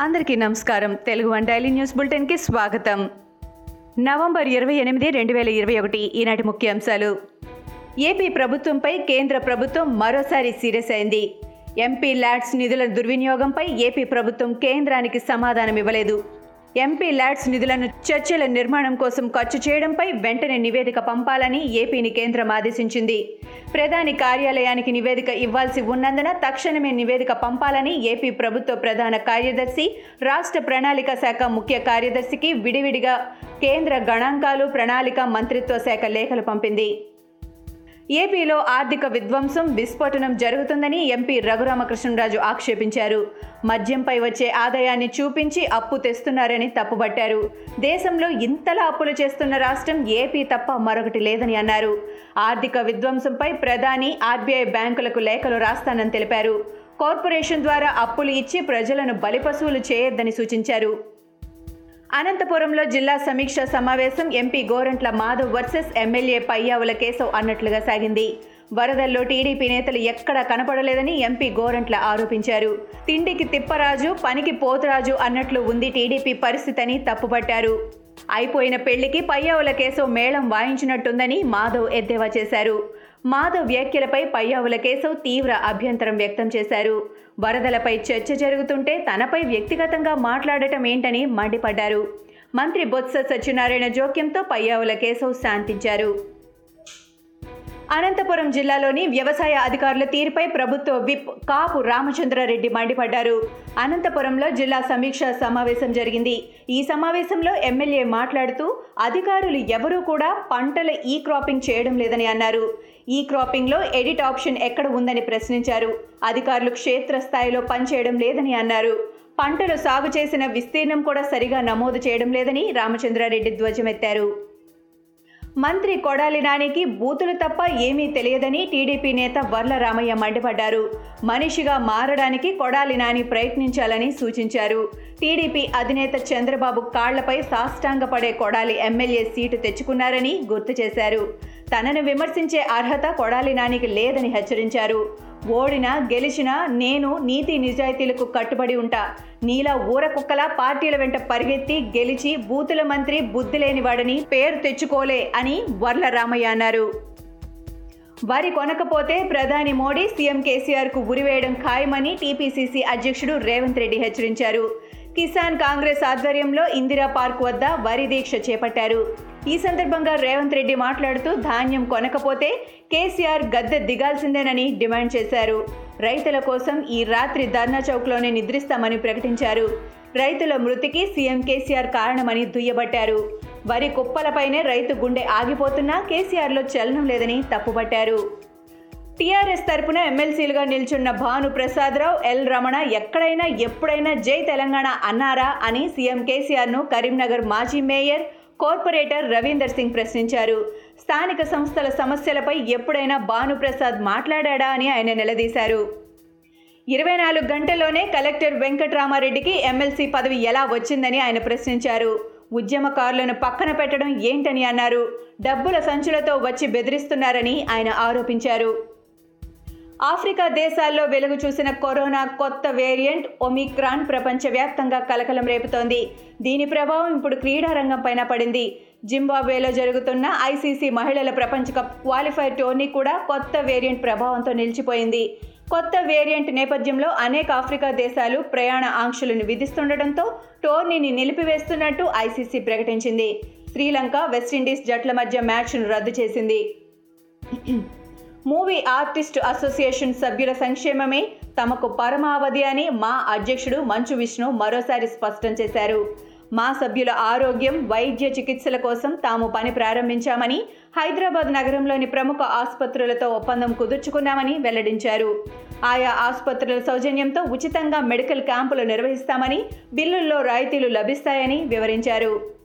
అందరికీ నమస్కారం. Telugu one daily news బులెటిన్కి స్వాగతం. నవంబర్ ఇరవై ఎనిమిది రెండు వేల ఇరవై ఒకటి ఈనాటి ముఖ్యాంశాలు. ఏపీ ప్రభుత్వంపై కేంద్ర ప్రభుత్వం మరోసారి సీరియస్ అయింది. ఎంపీ ల్యాడ్స్ నిధుల దుర్వినియోగంపై ఏపీ ప్రభుత్వం కేంద్రానికి సమాధానం ఇవ్వలేదు. ఎంపీ ల్యాడ్స్ నిధులను చర్చల నిర్మాణం కోసం ఖర్చు చేయడంపై వెంటనే నివేదిక పంపాలని ఏపీని కేంద్రం ఆదేశించింది. ప్రధాని కార్యాలయానికి నివేదిక ఇవ్వాల్సి ఉన్నందున తక్షణమే నివేదిక పంపాలని ఏపీ ప్రభుత్వ ప్రధాన కార్యదర్శి రాష్ట్ర ప్రణాళిక శాఖ ముఖ్య కార్యదర్శికి విడివిడిగా కేంద్ర గణాంకాలు ప్రణాళిక మంత్రిత్వ శాఖ లేఖలు పంపింది. ఏపీలో ఆర్థిక విధ్వంసం విస్ఫోటనం జరుగుతుందని ఎంపీ రఘురామకృష్ణరాజు ఆక్షేపించారు. మద్యంపై వచ్చే ఆదాయాన్ని చూపించి అప్పు తెస్తున్నారని తప్పుబట్టారు. దేశంలో ఇంతలా అప్పులు చేస్తున్న రాష్ట్రం ఏపీ తప్ప మరొకటి లేదని అన్నారు. ఆర్థిక విధ్వంసంపై ప్రధాని ఆర్బీఐ బ్యాంకులకు లేఖలు రాస్తానని తెలిపారు. కార్పొరేషన్ ద్వారా అప్పులు ఇచ్చి ప్రజలను బలిపశువులు చేయొద్దని సూచించారు. అనంతపురంలో జిల్లా సమీక్ష సమావేశం MP Gorantla Madhav versus MLA Payyavula Keshav అన్నట్లుగా సాగింది. వరదల్లో టీడీపీ నేతలు ఎక్కడా కనపడలేదని ఎంపీ గోరంట్ల ఆరోపించారు. తిండికి తిప్పరాజు పనికి పోతురాజు అన్నట్లు ఉంది టీడీపీ పరిస్థితిని తప్పుపట్టారు. అయిపోయిన పెళ్ళికి పయ్యావుల కేశవ్ మేళం వాయించినట్టుందని మాధవ్ ఎద్దేవా చేశారు. మాధవ్ వ్యాఖ్యలపై పయ్యావుల కేశవ్ తీవ్ర అభ్యంతరం వ్యక్తం చేశారు. వరదలపై చర్చ జరుగుతుంటే తనపై వ్యక్తిగతంగా మాట్లాడటం ఏంటని మండిపడ్డారు. మంత్రి బొత్స సత్యనారాయణ జోక్యంతో పయ్యావుల కేశవ్ శాంతించారు. అనంతపురం జిల్లాలోని వ్యవసాయ అధికారుల తీరుపై ప్రభుత్వ విప్ కాపు రామచంద్రారెడ్డి మండిపడ్డారు. అనంతపురంలో జిల్లా సమీక్ష సమావేశం జరిగింది. ఈ సమావేశంలో ఎమ్మెల్యే మాట్లాడుతూ అధికారులు ఎవరూ కూడా పంటల ఈ క్రాపింగ్ చేయడం లేదని అన్నారు. ఈ క్రాపింగ్లో ఎడిట్ ఆప్షన్ ఎక్కడ ఉందని ప్రశ్నించారు. అధికారులు క్షేత్రస్థాయిలో పనిచేయడం లేదని అన్నారు. పంటలు సాగు చేసిన విస్తీర్ణం కూడా సరిగా నమోదు చేయడం లేదని రామచంద్రారెడ్డి ధ్వజమెత్తారు. మంత్రి కొడాలి నానికి బూతులు తప్ప ఏమీ తెలియదని టీడీపీ నేత వర్ల రామయ్య మండిపడ్డారు. మనిషిగా మారడానికి కొడాలి నాని ప్రయత్నించాలని సూచించారు. టీడీపీ అధినేత చంద్రబాబు కాళ్ళపై సాష్టాంగపడే కొడాలి ఎమ్మెల్యే సీటు తెచ్చుకున్నారని గుర్తు చేశారు. తనను విమర్శించే అర్హత కొడాలి నానికి లేదని హెచ్చరించారు. ఓడినా గెలిచినా నేను నీతి నిజాయితీలకు కట్టుబడి ఉంటా. నీలా ఊర కుక్కల పార్టీల వెంట పరిగెత్తి గెలిచి బూతుల మంత్రి బుద్ధి లేనివాడని పేరు తెచ్చుకోలే అని వర్ల రామయ్య అన్నారు. వరి కొనకపోతే ప్రధాని మోడీ సీఎం కేసీఆర్కు ఉరివేయడం ఖాయమని టీపీసీసీ అధ్యక్షుడు రేవంత్ రెడ్డి హెచ్చరించారు. కిసాన్ కాంగ్రెస్ ఆధ్వర్యంలో ఇందిరా పార్క్ వద్ద వరి దీక్ష చేపట్టారు. ఈ సందర్భంగా రేవంత్ రెడ్డి మాట్లాడుతూ ధాన్యం కొనకపోతే కేసీఆర్ గద్దె దిగాల్సిందేనని డిమాండ్ చేశారు. రైతుల కోసం ఈ రాత్రి ధర్నా చౌక్లోనే నిద్రిస్తామని ప్రకటించారు. రైతుల మృతికి సీఎం కేసీఆర్ కారణమని దుయ్యబట్టారు. వరి కుప్పలపైనే రైతు గుండె ఆగిపోతున్నా కేసీఆర్లో చలనం లేదని తప్పుపట్టారు టీఆర్ఎస్ తరపున ఎమ్మెల్సీలుగా నిల్చున్న భాను ప్రసాదరావు ఎల్ రమణ ఎక్కడైనా ఎప్పుడైనా జై తెలంగాణ అన్నారా అని సీఎం కేసీఆర్ను కరీంనగర్ మాజీ మేయర్ కార్పొరేటర్ రవీందర్ సింగ్ ప్రశ్నించారు. స్థానిక సంస్థల సమస్యలపై ఎప్పుడైనా భానుప్రసాద్ మాట్లాడా అని ఆయన నిలదీశారు. ఇరవై నాలుగు గంటల్లోనే కలెక్టర్ వెంకటరామారెడ్డికి ఎమ్మెల్సీ పదవి ఎలా వచ్చిందని ఆయన ప్రశ్నించారు. ఉద్యమకారులను పక్కన పెట్టడం ఏంటని అన్నారు. డబ్బుల సంచులతో వచ్చి బెదిరిస్తున్నారని ఆయన ఆరోపించారు. ఆఫ్రికా దేశాల్లో వెలుగు చూసిన కరోనా కొత్త వేరియంట్ ఒమిక్రాన్ ప్రపంచవ్యాప్తంగా కలకలం రేపుతోంది. దీని ప్రభావం ఇప్పుడు క్రీడా రంగం పైన పడింది. జింబాబ్వేలో జరుగుతున్న ఐసీసీ మహిళల ప్రపంచ కప్ క్వాలిఫైర్ టోర్నీ కూడా కొత్త వేరియంట్ ప్రభావంతో నిలిచిపోయింది. కొత్త వేరియంట్ నేపథ్యంలో అనేక ఆఫ్రికా దేశాలు ప్రయాణ ఆంక్షలను విధిస్తుండటంతో టోర్నీని నిలిపివేస్తున్నట్టు ఐసీసీ ప్రకటించింది. శ్రీలంక వెస్టిండీస్ జట్ల మధ్య మ్యాచ్ను రద్దు చేసింది. మూవీ ఆర్టిస్ట్ అసోసియేషన్ సభ్యుల సంక్షేమమే తమకు పరమావధి అని మా అధ్యక్షుడు మంచు విష్ణు మరోసారి స్పష్టం చేశారు. మా సభ్యుల ఆరోగ్యం వైద్య చికిత్సల కోసం తాము పని ప్రారంభించామని హైదరాబాద్ నగరంలోని ప్రముఖ ఆసుపత్రులతో ఒప్పందం కుదుర్చుకున్నామని వెల్లడించారు. ఆయా ఆసుపత్రుల సౌజన్యంతో ఉచితంగా మెడికల్ క్యాంపులు నిర్వహిస్తామని బిల్లుల్లో రాయితీలు లభిస్తాయని వివరించారు.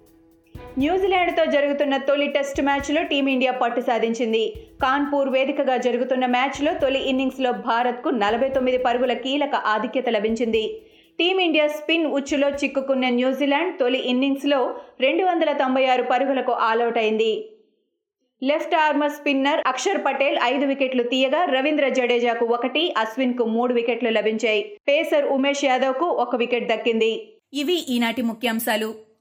న్యూజిలాండ్తో జరుగుతున్న తొలి టెస్ట్ మ్యాచ్లో టీమిండియా పట్టు సాధించింది. కాన్పూర్ వేదికగా జరుగుతున్న మ్యాచ్లో తొలి ఇన్నింగ్స్లో భారత్కు నలభై తొమ్మిది పరుగుల కీలక ఆధిక్యత లభించింది. టీమిండియా స్పిన్ ఉచ్చులో చిక్కుకున్న న్యూజిలాండ్ తొలి ఇన్నింగ్స్లో రెండు వందల తొంభై ఆరు పరుగులకు ఆలౌట్ అయింది left armer spinner Axar Patel ఐదు వికెట్లు తీయగా రవీంద్ర జడేజాకు ఒకటి అశ్విన్కు మూడు వికెట్లు లభించాయి. పేసర్ ఉమేష్ యాదవ్కు ఒక వికెట్ దక్కింది. ఇవి ఈనాటి ముఖ్యాంశాలు.